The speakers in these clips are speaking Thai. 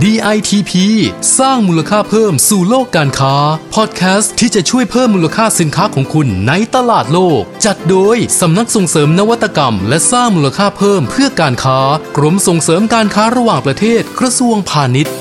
DITP สร้างมูลค่าเพิ่มสู่โลกการค้า พอดแคสต์ที่จะช่วยเพิ่มมูลค่าสินค้าของคุณในตลาดโลก จัดโดยสำนักส่งเสริมนวัตกรรม และสร้างมูลค่าเพิ่มเพื่อการค้า กรมส่งเสริมการค้าระหว่างประเทศกระทรวงพาณิชย์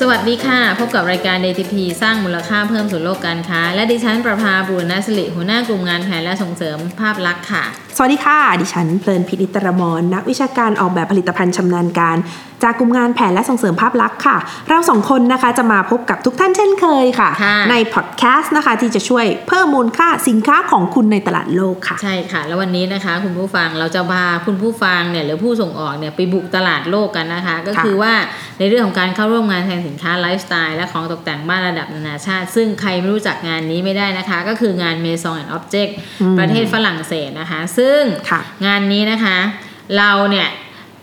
สวัสดีค่ะ พบกับรายการ DTP สร้างมูลค่าเพิ่มสู่โลกการค้า และดิฉันประภาบุรณสิริหัวหน้ากลุ่มงานแผนและส่งเสริมภาพลักษณ์ค่ะ สวัสดีค่ะ ดิฉันเพลินพินิตรมรนักวิชาการออกแบบผลิตภัณฑ์ชำนาญการ จากกลุ่มงานแผนและส่งเสริมภาพลักษณ์ค่ะ เราสองคนนะคะจะมาพบกับทุกท่านเช่นเคยค่ะค่ะ ในพอดแคสต์นะคะที่จะช่วยเพิ่มมูลค่าสินค้าของคุณในตลาดโลกค่ะ ใช่ค่ะ แล้ววันนี้นะคะ คุณผู้ฟังเราจะพาคุณผู้ฟังเนี่ยหรือผู้ส่งออกเนี่ยไปบุกตลาดโลกกันนะคะ ก็คือว่าในเรื่องของการเข้าร่วมงานแทนสินค้าไลฟ์สไตล์และของตกแต่งบ้านระดับนานาชาติ ซึ่งใครไม่รู้จักงานนี้ไม่ได้นะคะ ก็คืองาน Maison and Object ประเทศฝรั่งเศสนะคะซึ่งค่ะงานนี้นะคะ เราเนี่ย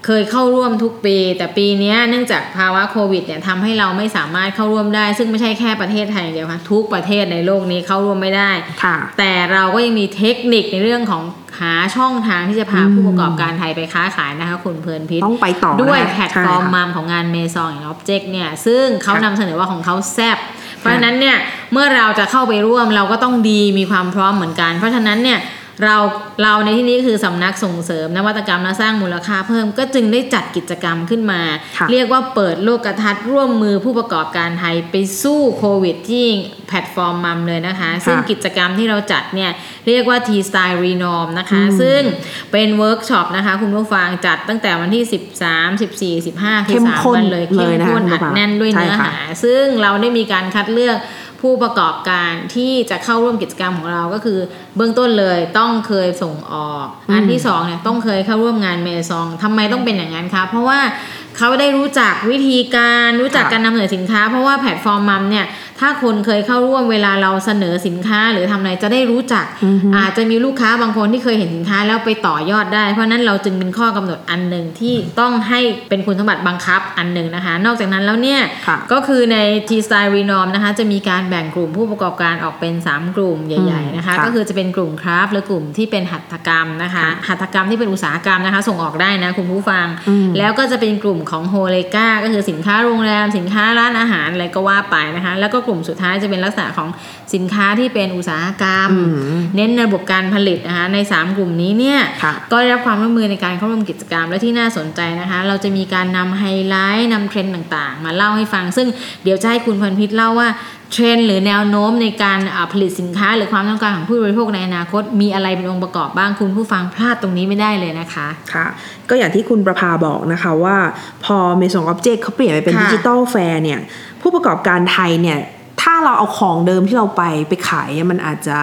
เคยเข้าร่วมทุกปี แต่ปีเนี้ยเนื่องจากภาวะโควิดเนี่ยทำให้เราไม่สามารถเข้าร่วมได้ ซึ่งไม่ใช่แค่ประเทศไทยอย่างเดียวค่ะทุกประเทศในโลกนี้เข้าร่วมไม่ได้ค่ะแต่เราก็ยังมีเทคนิคในเรื่องของหาช่องทางที่จะพาผู้ประกอบการไทยไปค้าขายนะคะคุณเพลินพิษต้องไปต่อด้วยนะคะแพลตฟอร์มใช่ค่ะมัมของงานเมซองอย่าง Object เนี่ยซึ่งเขาค่ะนำเสนอว่าของเขาแซบเพราะฉะนั้นเนี่ยเมื่อเราจะเข้าไปร่วมเราก็ต้องดีมีความพร้อมเหมือนกัน เพราะฉะนั้นเนี่ย เราเราในที่นี้คือสำนักส่งเสริมนวัตกรรมและสร้างมูลค่าเพิ่มก็จึงได้จัดกิจกรรมขึ้นมาค่ะเรียกว่าเปิดโลกทัศน์ร่วมมือผู้ประกอบการไทยไปสู้โควิดที่แพลตฟอร์ม MOM เลยนะคะ ซึ่งกิจกรรมที่เราจัดเนี่ยเรียกว่า T-STYLE Renorm นะคะ ซึ่งเป็นเวิร์กช็อปนะคะ คุณผู้ฟังจัดตั้งแต่วันที่ 13 14 15คือเข้มสามข้นวันเลยเลเข้มยนะคะข้นคุณผู้อัดฟังแน่นด้วยใช่เนื้อค่ะหา ซึ่งเราได้มีการคัดเลือก ผู้ประกอบการที่จะเข้าร่วมกิจกรรมของเราก็คือ เบื้องต้นเลยต้องเคยส่งออก อันที่สองเนี่ยต้องเคยเข้าร่วมงานเมซองทำไมต้องเป็นอย่างนั้นคะเพราะว่าเขาได้รู้จักวิธีการรู้จักค่ะการนำเสนอสินค้า เพราะว่าแพลตฟอร์มมัมเนี่ยถ้าคนเคยเข้าร่วมเวลาเราเสนอสินค้าหรือทำอะไรจะได้รู้จัก อาจจะมีลูกค้าบางคนที่เคยเห็นสินค้าแล้วไปต่อยอดได้ เพราะฉะนั้นเราจึงเป็นข้อกำหนดอันหนึ่งที่ต้องให้เป็นคุณสมบัติบังคับอันหนึ่งนะคะ นอกจากนั้นแล้วเนี่ยค่ะก็คือใน T Style Renorm นะคะจะมีการแบ่งกลุ่มผู้ประกอบการออกเป็น 3 กลุ่มใหญ่ ๆนะคะค่ะก็คือจะเป็นกลุ่มคราฟต์หรือกลุ่มที่เป็นหัตถกรรมนะคะหัตถกรรมที่เป็นอุตสาหกรรมนะคะ ส่งออกได้นะคุณผู้ฟัง แล้วก็จะเป็นกลุ่มของโฮเลกาก็คือสินค้าโรงแรม สินค้าร้านอาหารอะไรก็ว่าไปนะคะ แล้วก็กลุ่มสุดท้ายจะเป็นลักษณะของสินค้าที่เป็นอุตสาหกรรม เน้นระบบการผลิตนะคะใน 3 กลุ่มนี้เนี่ยค่ะก็ได้รับความร่วมมือในการเข้าร่วมกิจกรรมและที่น่าสนใจนะคะ เราจะมีการนำไฮไลท์นำเทรนด์ต่างๆ มาเล่าให้ฟัง ซึ่งเดี๋ยวจะให้คุณพันพิษเล่าว่าเทรนด์หรือแนวโน้มในการอ่าผลิตสินค้า หรือความต้องการของผู้บริโภคในอนาคต มีอะไรเป็นองค์ประกอบบ้างคุณผู้ฟังพลาดตรงนี้ไม่ได้เลยนะคะค่ะก็อย่างที่คุณประภาบอกนะคะว่า พอ Maison Object เขาเปลี่ยนไปเป็นค่ะดิจิ t a ลแฟร์เนี่ยผู้ประกอบการไทยเนี่ย ถ้าเราเอาของเดิมที่เราไปไปขายมันอาจจะ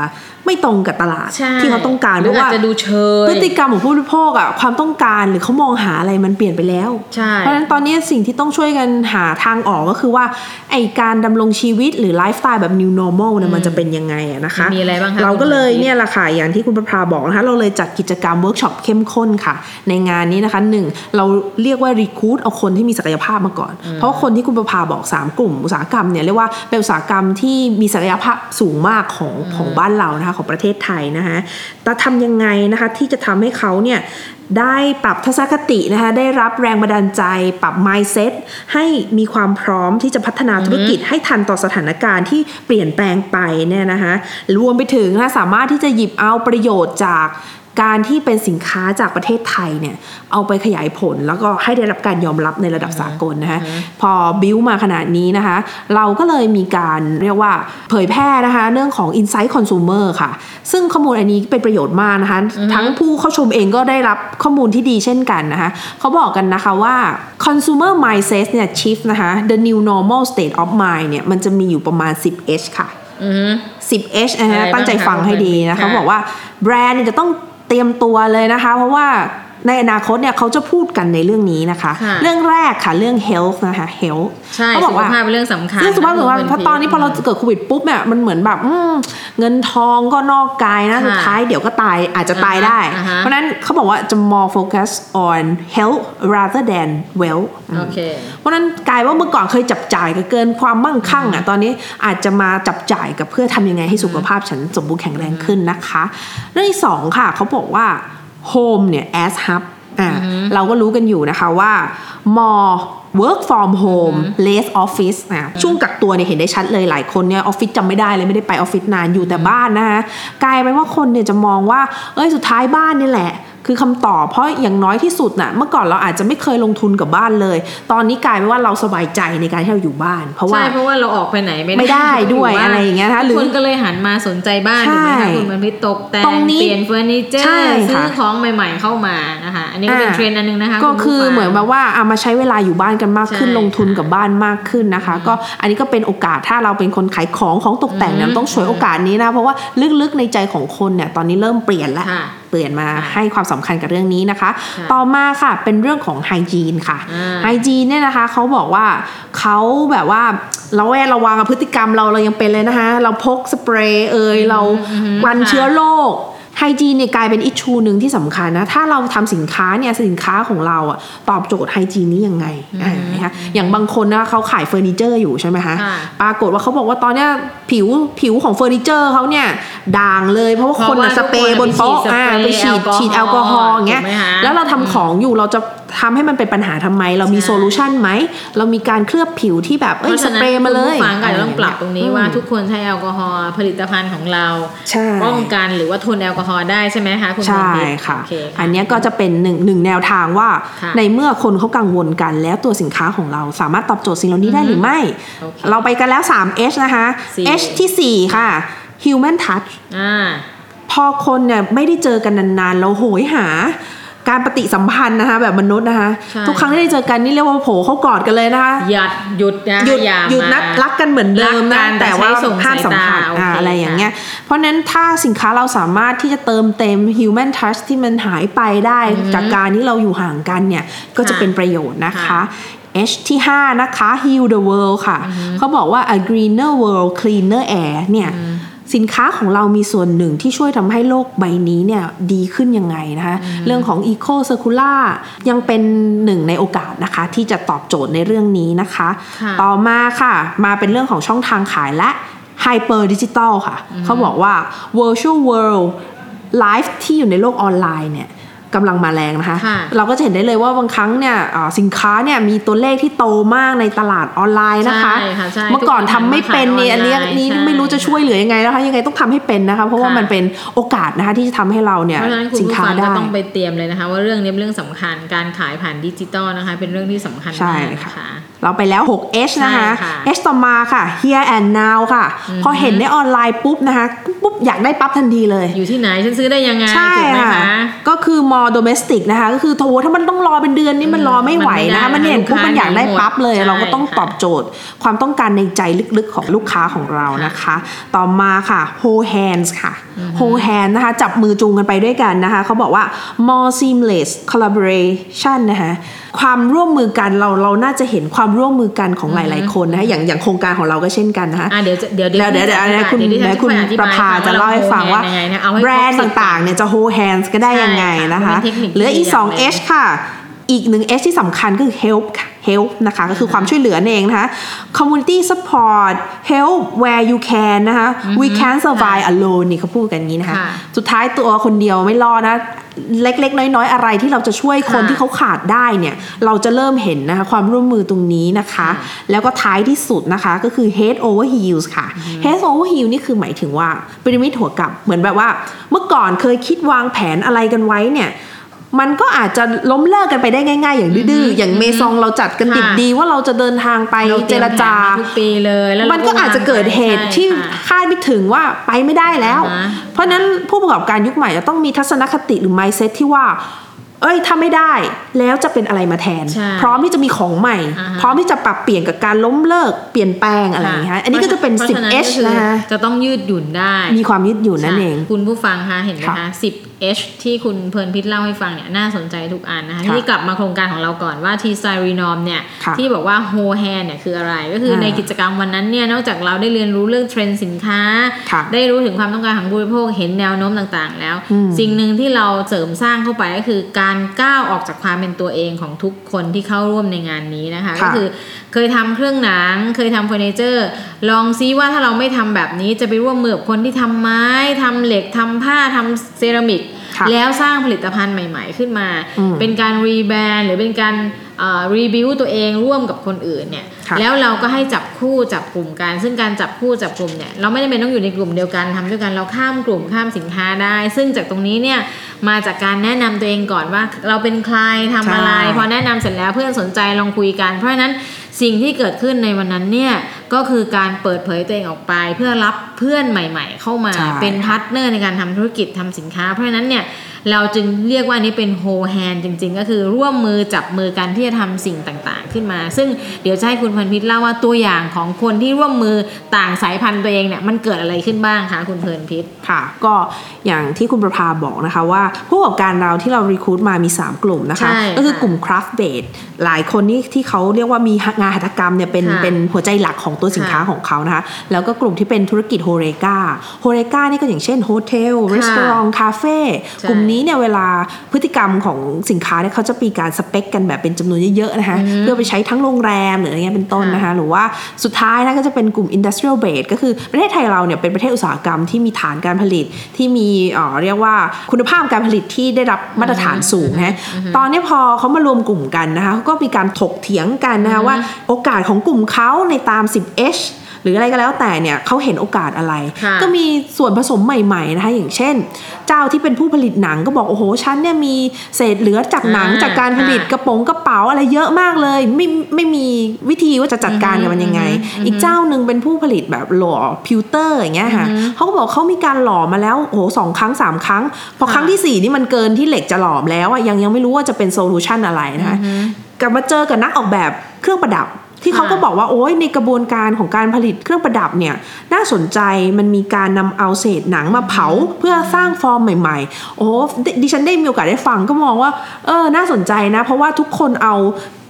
ไม่ตรงกับตลาดใช่ที่เขาต้องการหเพรือราะอาว่าจจะดูเชยพฤติกรรมของผู้บริโภคอะความต้องการหรือเขามองหาอะไรมันเปลี่ยนไปแล้วใช่เพราะฉะนั้นตอนนี้สิ่งที่ต้องช่วยกันหาทางออกก็คือว่าไอการดำรงชีวิตหรือไลฟ์สไตล์แบบ new normal เนี่ยมันจะเป็นยังไงอะนะคะมีอะไรบ้างคะเราก็คุณเลยพันทิพย์เนี่ยแหละค่ะอย่างที่คุณประภาบอกนะคะเราเลยจัดกิจกรรมเวิร์กช็อปเข้มข้นค่ะ ในงานนี้นะคะหนึ่งเราเรียกว่า recruit เอาคนที่มีศักยภาพมาก่อน เพราะคนที่คุณประภาบอก 3 กลุ่มอุตสาหกรรมเนี่ยเรียกว่าเป็นอุตสาหกรรมที่มีศักยภาพสูงมากของของบ้านเรานะคะของประเทศไทยนะคะแต่ทำยังไงนะคะที่จะทำให้เขาเนี่ย ได้ปรับทัศนคตินะคะได้รับแรงบันดาลใจปรับ mindset ให้มีความพร้อมที่จะพัฒนาธุรกิจให้ทันต่อสถานการณ์ที่เปลี่ยนแปลงไปเนี่ยนะคะรวมไปถึงนะสามารถที่จะหยิบเอาประโยชน์จากการที่เป็นสินค้าจากประเทศไทยเนี่ยเอาไปขยายผลแล้วก็ให้ได้รับการยอมรับในระดับสากลนะคะพอบิวมาขนาดนี้นะคะ เราก็เลยมีการเรียกว่าเผยแพร่นะคะเรื่องของ Insight Consumer ค่ะ ซึ่งข้อมูลอันนี้เป็นประโยชน์มากนะคะ ทั้งผู้เข้าชมเองก็ได้รับข้อมูลที่ดีเช่นกันนะคะเขาบอกกันนะคะว่า consumer mindset เนี่ย shift นะคะ the new normal state of mind เนี่ยมันจะมีอยู่ประมาณ 10h ค่ะ 10h นะอะไรฮะบ้างตั้งใจฟังให้ดีนะคะเขาบอกว่าแบรนด์เนี่ยจะต้องเตรียมตัวเลยนะคะ เพราะว่า ในอนาคตเนี่ยเขาจะพูดกันในเรื่องนี้นะคะค่ะเรื่องแรกค่ะเรื่อง health นะคะ health ใช่เขาบสุอกขว่าภาพเป็นเรื่องสำคัญเรื่องสุขภาพสำคัญณเพราะตอนนี้พอเราเกิดโควิดปุ๊บเนี่ยมันเหมือนแบบอืมเงินทองก็นอกกายนะค่ะสุดท้ายเดี๋ยวก็ตายอาจจะตายได้อ่าฮะเพราะฉะนั้นเขาบอกว่าจะ more focus on health rather than wealth โอเคเพราะฉะนั้นกลายว่าเมื่อก่อนเคยจับจ่ายกับเกินความมั่งคั่งอะตอนนี้อาจจะมาจับจ่ายกับเพื่อทำยังไงให้สุขภาพฉันสมบูรณ์แข็งแรงขึ้นนะคะ เรื่องที่สองค่ะเขาบอกว่า home เนี่ย as hub อ่าเราก็รู้กันอยู่นะคะว่า more work from home less office นะช่วงกักตัวเนี่ยเห็นได้ชัดเลยหลายคนเนี่ยออฟฟิศจำไม่ได้เลยไม่ได้ไปออฟฟิศนานอยู่แต่บ้านนะคะกลายเป็นว่าคนเนี่ยจะมองว่า เอ้ยสุดท้ายบ้านนี่แหละ คือคำตอบเพราะอย่างน้อยที่สุดน่ะเมื่อก่อนเราอาจจะไม่เคยลงทุนกับบ้านเลย ตอนนี้กลายเป็นว่าเราสบายใจในการที่เราอยู่บ้าน เพราะว่าใช่เพราะว่าเราออกไปไหนไม่ไม่ได้ด้วยบ้นอะไรอย่างเงี้ยนะคะหรือคนก็เลยหันมาสนใจบ้านใช่ถูกไหมคะคุณมันพิตกแต่งตรงนี้เปลี่ยนเฟอร์นิเจอใช่ร์ซื้ค่ะอของใหม่ ๆเข้ามานะคะอันนี้ก็เป็นอ่าเทรนด์อันหนึงนะคะก็ณผู้คือฟังเหมือนแบบว่าเอามาใช้เวลาอยู่บ้านกันมากขึ้นใช่ลงทุนค่ะกับบ้านมากขึ้นนะคะ ก็อันนี้ก็เป็นโอกาสถ้าเราเป็นคนขายของของตกแต่งเนี่ยต้องฉวยโอกาสนี้นะเพราะว่าลึกๆในใจของคนเนี่ยตอนนี้เริ่มเปลี่ยนแล้วค่ะ เปลี่ยนมาค่ะให้ความสำคัญกับเรื่องนี้นะคะค่ะต่อมาค่ะเป็นเรื่องของไฮจีนค่ะอ่าไฮจีนเนี่ยนะคะเขาบอกว่าเขาแบบว่าเราแวดระวังกับพฤติกรรมเราเรายังเป็นเลยนะคะ เราพกสเปรย์เอยเราวันเชื้อโรค ไฮจีนเนี่ยกลายเป็นอิชชูหนึ่งที่สำคัญนะ ถ้าเราทำสินค้าเนี่ยสินค้าของเราอะตอบโจทย์ hygiene นี้ยังไงอ่านะคะอย่างบางคนนะเขาขายเฟอร์นิเจอร์อยู่ใช่ไหมคะค่ะปรากฏว่าเขาบอกว่าตอนเนี้ยผิวผิวของเฟอร์นิเจอร์เขาเนี่ยด่างเลยเพราะว่าคนน่ะเพสราะว่าเปรย์บนโต๊ะทุกคนอ่าไปไปฉีฉีดดฉีดแอลกอฮอล์อย่างเงี้ยถูกไหมคะแล้วเราทำของอยู่เราจะ ทำให้มันเป็นปัญหาทำไม เรามีใช่ solution ไหม เรามีการเคลือบผิวที่แบบเอ้ยเพราะสฉะนั้นเปรย์มาเลยคุณผู้ฟังก็อาจจะต้องปรับตรงนี้อืมว่าทุกคนใช้แอลกอฮอล์ผลิตภัณฑ์ของเราใช่ป้องกันหรือว่าทนแอลกอฮอล์ได้ใช่ไหมคะคุณใช่พรทิพย์ค่ะโอเคอันเนี้ยก็จะเป็นหนึ่งหนึ่งแนวทางว่าค่ะในเมื่อคนเขากังวลกัน แล้วตัวสินค้าของเราสามารถตอบโจทย์สิ่งเหล่านี้ได้หรือไม่โอเคเราไปกันแล้ว 3 H นะคะสี่ H ที่ 4 ค่ะ human touch อ่าพอคนเนี่ยไม่ได้เจอกันนานๆ เราโหยหา การปฏิสัมพันธ์นะคะแบบมนุษย์นะคะใช่ทุกครั้งที่ได้เจอกันนี่เรียกว่าโผล่เข้ากอดกันเลยนะคะหยัดหยุดนะหยุดอาหยุดนัดมารักกันเหมือนเดิมรันะกกันแต่แต่ว่าใช้ส่งห้ามสัมผัสสายตาอ่าโอเคอะไรอย่างเงี้ยค่เพราะฉะนั้นถ้าสินค้าเราสามารถที่จะเติมเต็ม human touch ที่มันหายไปได้จากการที่เราอยู่ห่างกันเนี่ยก็จะค่ะเป็นประโยชน์นะคะค่ะ H ที่ 5 นะคะ heal the world ค่ะ เขาบอกว่า a greener world cleaner air เนี่ย สินค้าของเรามีส่วนหนึ่งที่ช่วยทำให้โลกใบนี้เนี่ยดีขึ้นยังไงนะคะเรื่องของ eco circular ยังเป็นหนึ่งในโอกาสนะคะ ที่จะตอบโจทย์ในเรื่องนี้นะคะค่ะต่อมาค่ะ มาเป็นเรื่องของช่องทางขายและ hyper digital ค่ะ เขาบอกว่า virtual world life ที่อยู่ในโลกออนไลน์เนี่ย กำลังมาแรงนะคะค่ะเราก็จะเห็นได้เลยว่าบางครั้งเนี่ยอ่าสินค้าเนี่ยมีตัวเลขที่โตมากในตลาดออนไลน์นะคะใช่ค่ะใช่เมื่อก่อนทุกคนทำไม่เป็นเนี่ยหัอันนมาเนี้ยขายออนไลน์นี้ใช่ไม่รู้จะช่วยเหลือยังไงนะคะยังไงต้องทำให้เป็นนะคะ เพราะว่าค่ะมันเป็นโอกาสนะคะที่จะทำให้เราเนี่ยเพราะฉะนั้นคุณสินผู้ค้าฟังก็ได้ต้องไปเตรียมเลยนะคะ ว่าเรื่องนี้เป็นเรื่องสำคัญการขายผ่านดิจิตอลนะคะ เป็นเรื่องที่สำคัญใช่มากค่ะนะคะ เราไปแล้ว 6H นะคะใช่ค่ะ H ต่อมาค่ะ here and now ค่ะ พอเห็นในออนไลน์ปุ๊บนะคะ ปุ๊บอยากได้ปั๊บทันทีเลย อยู่ที่ไหน ฉันซื้อได้ยังไง ใช่ถูกไหมค่ะคะก็คือ more domestic นะคะ ก็คือโถถ้ามันต้องรอเป็นเดือนนี่มันรอไม่ไหวนะคะมัมันนไม่ได้เห็นปุ๊บลูกค้ามันอยากได้ปั๊บเลยใช่เราก็ต้องค่ะตอบโจทย์ ความต้องการในใจลึกๆของลูกค้าของเรานะคะ ต่อมาค่ะ hold hands ค่ะ hold hand นะคะ จับมือจูงกันไปด้วยกันนะคะเขาบอกว่า more seamless collaboration นะคะ ความร่วมมือกันเราเราน่าจะเห็นความร่วมมือกันของหลาย ๆ คนนะคะอย่างอย่างโครงการของเราก็เช่นกันนะคะอะเดี๋ยวจะเดี๋ยวเดี๋ยวเดี๋ยวเดี๋ยวเดี๋ยวคุณดิฉันเดี๋ยวคุณจะอธิประบยภาจะเล่าให้ฟังว่าเร hold hand ยังไงนะเอาให้แบรนด์คบสิบต่าง ๆ เนี่ยจะ hold hands ก็ได้ยังไงนะคะใช่ค่ะมันเป็นเทคนิคเหลืออีกที่ดีอย่างหนึ่ง2 H ค่ะ อีกหนึ่ง H ที่สำคัญก็คือ help ค่ะ help นะคะก็คือความช่วยเหลือนั่นเองนะคะ community support help where you can นะคะ we can survive alone นี่เขาพูดกันอย่างนี้นะคะค่ะสุดท้ายตัวคนเดียวไม่รอดนะ เล็กๆ น้อยๆ อะไรที่เราจะช่วยคนค่ะที่เขาขาดได้เนี่ย เราจะเริ่มเห็นนะคะความร่วมมือตรงนี้นะคะ แล้วก็ท้ายที่สุดนะคะก็คือ head over heels ค่ะ head over heel นี่คือหมายถึงว่าพีระมิดหัวกลับเหมือนแบบว่า เมื่อก่อนเคยคิดวางแผนอะไรกันไว้เนี่ย มันก็อาจจะล้มเลิกกันไปได้ง่าย ๆ อย่างดื้อๆอย่างเมซองเราจัดกันดิบค่ะดีว่าเราจะเดินทางไปเราเจรจาตยมแผนมทุกปีเลยแล้วเรามันก็อาจจะเกิดเหตุที่ใช่ค่ะคาดไม่ถึงว่าไปไม่ได้แล้วอ่าฮะเพราะฉะนั้นผู้ประกอบการยุคใหม่จะต้องมีทัศนคติหรือ mindset ที่ว่า เอ้ยถ้าไม่ได้แล้วจะเป็นอะไรมาแทนใช่พร้อมที่จะมีของใหม่อ่าฮะพร้อมที่จะปรับเปลี่ยนกับการล้มเลิกเปลี่ยนแปลงอะไรอย่างเงี้ยอันนี้ก็จะเป็นพราฉ10 H ก็คือนะคะจะต้องยืดหยุ่นได้ มีความยืดหยุ่นนั่นเองใช่คุณผู้ฟังคะเห็นไหมค่ะคะ10 H ที่คุณเพลินพิษเล่าให้ฟังเนี่ยน่าสนใจทุกอันนะคะค่ะที่กลับมาโครงการของเราก่อนว่าทีไซรีนอมเนี่ยค่ะที่บอกว่าโฮแฮนเนี่ยคืออะไร ก็คืออาในกิจกรรมวันนั้นเนี่ยนอกจากเราได้เรียนรู้เรื่องเทรนด์สินค้าค่ะได้รู้ถึงความต้องการของผู้บริโภคเห็นแนวโน้มต่างๆ แล้วอืมสิ่งหนึ่งที่เราเสริมสร้างเข้าไปก็คือการก้าวออกจากความเป็นตัวเองของทุกคนที่เข้าร่วมในงานนี้นะคะค่ะก็คือเคยทำเครื่องหนัง เคยทำเฟอร์นิเจอร์ ลองซิว่าถ้าเราไม่ทำแบบนี้จะไปร่วมมือกับคนที่ทำไม้ทำเหล็กทำผ้าทำเซรามิกค่ะ แล้วสร้างผลิตภัณฑ์ใหม่ ๆ ขึ้นมาอืมเป็นการ rebrand หรือเป็นการ rebuild ตัวเองร่วมกับคนอื่นเนี่ยค่ะแล้วเราก็ให้จับคู่จับกลุ่มกัน ซึ่งการจับคู่จับกลุ่มเนี่ยเราไม่ได้เป็นต้องอยู่ในกลุ่มเดียวกันทำด้วยกันเราข้ามกลุ่มข้ามสินค้าได้ ซึ่งจากตรงนี้เนี่ยมาจากการแนะนำตัวเองก่อนว่า เราเป็นใครทำอะไรใช่พอแนะนำเสร็จแล้วเพื่อนสนใจลองคุยกัน เพราะฉะนั้นสิ่งที่เกิดขึ้นในวันนั้นเนี่ย ก็คือการเปิดเผยตัวเองออกไป เพื่อรับเพื่อนใหม่ ๆ เข้ามาใช่เป็นพาร์ทเนอร์ในการทำธุรกิจทำสินค้า เพราะฉะนั้นเนี่ยเราจึงเรียกว่าอันนี้เป็นโฮแฮนจริง ๆ ก็คือร่วมมือจับมือกันที่จะทำสิ่งต่างๆ ขึ้นมา ซึ่งเดี๋ยวจะให้คุณพันพิษเล่าว่าตัวอย่างของคนที่ร่วมมือต่างสายพันธุ์ตัวเองเนี่ยมันเกิดอะไรขึ้นบ้างคะคุณเพลินพิษค่ะ ก็อย่างที่คุณประภาบอกนะคะว่าผู้ประกอบการเราที่เรา recruit มามี 3 กลุ่มนะคะใช่ก็คือค่ะกลุ่ม craft base หลายคนนี่ที่เขาเรียกว่ามีงานหัตถกรรมเนี่ยเป็นค่ะเป็นหัวใจหลักของตัวสินค้าค่ะของเขานะคะแล้วก็กลุ่มที่เป็นธุรกิจ HoReCa HoReCa นี่ก็อย่างเช่น hotel รีสอร์ทคาเฟ่ใช่กลุ่มนี้เนี่ยเวลาพฤติกรรมของสินค้าเนี่ยเขาจะมีการสเปคกันแบบเป็นจำนวนเยอะๆนะคะเพื่อไปใช้ทั้งโรงแรมหรืออะไรเงี้ยเป็นต้นนะคะหรือว่าสุดท้ายนะก็จะเป็นกลุ่ม industrial base ก็คือประเทศไทยเราเนี่ยเป็นประเทศอุตสาหกรรมที่มีฐานการผลิตที่มีเอ่อเรียกว่าคุณภาพการผลิตที่ได้รับมาตรฐานสูงนะตอนนี้พอเขามารวมกลุ่มกันนะคะเขาก็มีการถกเถียงกันนะคะว่าโอกาสของกลุ่มเขาในตาม 10H หรืออะไรก็แล้วแต่เนี่ยเขาเห็นโอกาสอะไรค่ะก็มีส่วนผสมใหม่ๆนะคะอย่างเช่น เจ้าที่เป็นผู้ผลิตหนังก็บอกโอ้โหฉันเนี่ยมีเศษเหลือจากหนังอ่าจากการผลิตค่ะกระโปรงกระเป๋าอะไรเยอะมากเลยไม่ไม่มีวิธีว่าจะจัดการกับมันยังไง อีกเจ้าหนึ่งเป็นผู้ผลิตแบบหล่อ pewter อย่างเงี้ยค่ะเขาก็บอกเขามีการหล่อมาแล้วโอ้โหสองครั้งสามครั้ง พอค่ะครั้งที่สี่นี่มันเกินที่เหล็กจะหลอมแล้วอะยังยังไม่รู้ว่าจะเป็น solution อะไรนะคะกลับมาเจอกับนักออกแบบเครื่องประดับ ที่เขาก็บอกว่าโอ้ยในกระบวนการของการผลิตเครื่องประดับเนี่ยน่าสนใจมันมีการนำเอาเศษหนังมาเผาเพื่อสร้างฟอร์มใหม่ ๆ โอ้ดิดิฉันได้มีโอกาสได้ฟังก็มองว่าเออน่าสนใจนะ เพราะว่าทุกคนเอา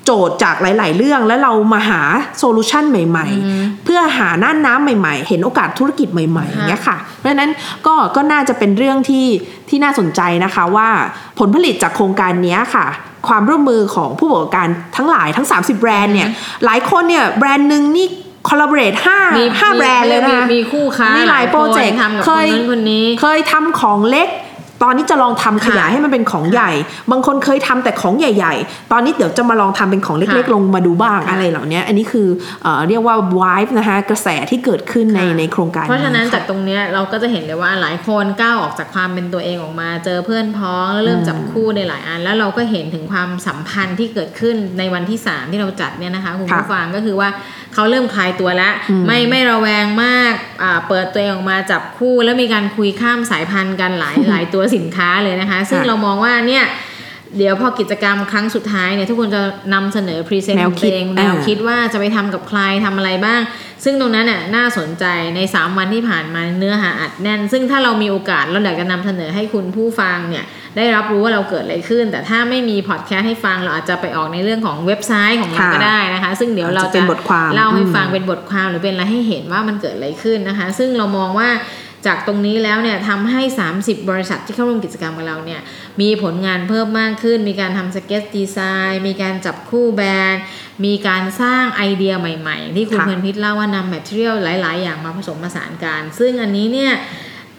โจทย์จากหลาย ๆ เรื่องแล้วเรามาหา solution ใหม่ ๆ เพื่อหาน่านน้ำใหม่ ๆ เห็นโอกาสธุรกิจใหม่ ๆ อย่างเงี้ยค่ะ เพราะฉะนั้นก็ก็น่าจะเป็นเรื่องที่ที่น่าสนใจนะคะว่าผลผลิตจากโครงการเนี้ยค่ะ ความร่วมมือของผู้ประกอบการทั้งหลายทั้ง 30 แบรนด์เนี่ยหลายคนเนี่ยแบรนด์หนึ่งนี่ collaborate ห้ามีห้าแบรนด์เลยนะคะมีมีคู่ค้ามีหลายโปรเจกต์ทำกับเคคนยนั้นคนนี้ เคยทำของเล็ก ตอนนี้จะลองทำขยายให้มันเป็นของใหญ่ บางคนเคยทำแต่ของใหญ่ ๆ ตอนนี้เดี๋ยวจะมาลองทำเป็นของเล็กค่ะๆลงมาดูบ้างค่ะอะไรเหล่านี้ อันนี้คือเอ่อเรียกว่า vibe นะคะกระแสที่เกิดขึ้นในค่ะในโครงการ เพราะฉะนั้นค่จากตรงเนี้ยเราก็จะเห็นเลยว่าหลายคนก้าวออกจากความเป็นตัวเองออกมา เจอเพื่อนพ้องแล้วเริ่มจับคู่ในหลายอัน แล้วเราก็เห็นถึงความสัมพันธ์ที่เกิดขึ้นในวันที่ 3 ที่เราจัดเนี่ยนะคะคุณผู้ค่ะฟังก็คือว่าเขาเริ่มคลายตัวแล้วไม่ไม่ระแวงมากอ่าเปิดตัวเองออกมาจับคู่ แล้วมีการคุยข้ามสายพันธุ์กันหลายหลายตัวสินค้าเลยนะคะ ซึ่งค่ะเรามองว่าเนี่ยเดี๋ยวพอกิจกรรมครั้งสุดท้ายเนี่ยทุกคนจะนำเสนอ present แนวคิดเองแนวอ่าคิดว่าจะไปทำกับใครทำอะไรบ้าง ซึ่งตรงนั้นน่ะน่าสนใจใน 3 วันที่ผ่านมาเนื้อหาอัดแน่น ซึ่งถ้าเรามีโอกาสเราอยากจะนำเสนอให้คุณผู้ฟังเนี่ยได้รับรู้ว่าเราเกิดอะไรขึ้น แต่ถ้าไม่มีพอดแคสต์ให้ฟังเราอาจจะไปออกในเรื่องของเว็บไซต์ของเราค่ะก็ได้นะคะ ซึ่งเดี๋ยวเราอาจจะเป็นบทความเล่าให้อืมฟังเป็นบทความหรือเป็นอะไรให้เห็นว่ามันเกิดอะไรขึ้นนะคะ ซึ่งเรามองว่า จากตรงนี้แล้วเนี่ยทำให้ 30 บริษัทที่เข้าร่วมกิจกรรมกับเราเนี่ยมีผลงานเพิ่มมากขึ้น มีการทำ sketch design มีการจับคู่แบรนด์ มีการสร้างไอเดียใหม่ ๆ ที่คุณค่ะเพลินพิษเล่าว่านำ material หลาย ๆ อย่างมาผสมผสานกัน ซึ่งอันนี้เนี่ย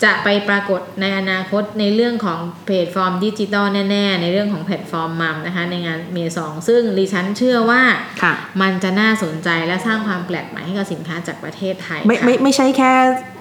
จะไปปรากฏในอนาคตในเรื่องของแพลตฟอร์มดิจิตอลแน่ๆ ในเรื่องของแพลตฟอร์ม MOM นะคะในงาน MAISON ซึ่งดิฉันเชื่อว่าค่ะมันจะน่าสนใจและสร้างความแปลกใหม่ให้กับสินค้าจากประเทศไทย ไม่ค่ะไม่ไม่ใช่แค่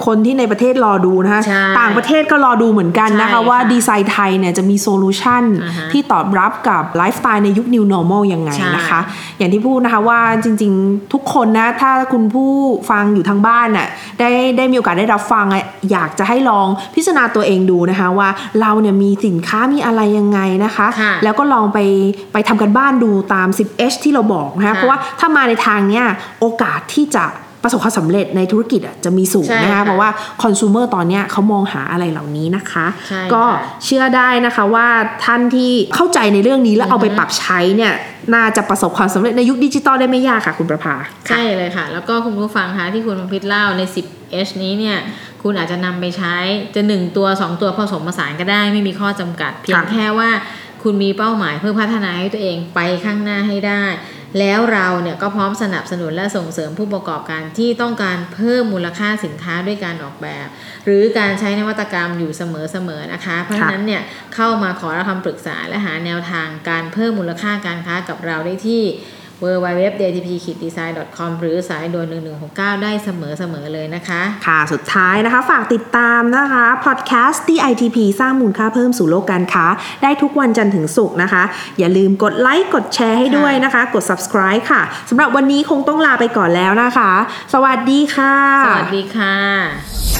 คนที่ในประเทศรอดูนะคะใช่ต่างประเทศก็รอดูเหมือนกันนะคะใช่ค่ะว่าดีไซน์ไทยเนี่ยจะมีโซลูชันอ่าฮะที่ตอบรับกับไลฟ์สไตล์ในยุค New Normal ยังไงใช่นะคะ อย่างที่พูดนะคะว่าจริงๆทุกคนนะถ้าคุณผู้ฟังอยู่ทางบ้านน่ะได้ได้มีโอกาสได้รับฟังอะอยากจะให้ลองพิจารณาตัวเองดูนะคะว่าเราเนี่ยมีสินค้ามีอะไรยังไงนะคะค่ะแล้วก็ลองไปไปทำกันบ้านดูตาม 10H ที่เราบอกนะคะค่ะเพราะว่าถ้ามาในทางเนี้ยโอกาสที่จะประสบความสำเร็จในธุรกิจอะจะมีสูงใช่นะคะค่ะเพราะว่าคอน sumer ตอนเนี้ยเขามองหาอะไรเหล่านี้นะคะใช่ก็ค่ะเชื่อได้นะคะว่าท่านที่เข้าใจในเรื่องนี้แล้วเอาไปปรับใช้เนี่ยน่าจะประสบความสำเร็จในยุคดิจิตอลได้ไม่ยากค่ะคุณประภา ใช่เลยค่ะ แล้วก็คุณผู้ฟังคะที่คุณพิษเล่าใน 10H นี้เนี่ยคุณอาจจะนำไปใช้จะ 1 ตัว 2 ตัวผสมผสานก็ได้ไม่มีข้อจำกัด เพียงค่ะแค่ว่าคุณมีเป้าหมายเพื่อพัฒนาให้ตัวเองไปข้างหน้าให้ได้ แล้วเราเนี่ยก็พร้อมสนับสนุนและส่งเสริมผู้ประกอบการที่ต้องการเพิ่มมูลค่าสินค้าด้วยการออกแบบ หรือการใช้นวัตกรรมอยู่เสมอๆนะคะ เพราะฉะนั้นเนี่ยเข้ามาขอรับคำปรึกษาและหาแนวทางการเพิ่มมูลค่าการค้ากับเราได้ที่ w w w d t p d e s i g n c o m หรือสายด่วน1169 ได้เสมอๆเลยนะคะ ค่ะสุดท้ายนะคะ ฝากติดตามนะคะพอดแคสต์ DITP สร้างมูลค่าเพิ่มสู่โลกการค้า ได้ทุกวันจันทร์ถึงศุกร์นะคะ อย่าลืมกดไลค์กดแชร์ให้ด้วยนะคะ กด subscribe ค่ะสำหรับวันนี้คงต้องลาไปก่อนแล้วนะคะ สวัสดีค่ะ สวัสดีค่ะ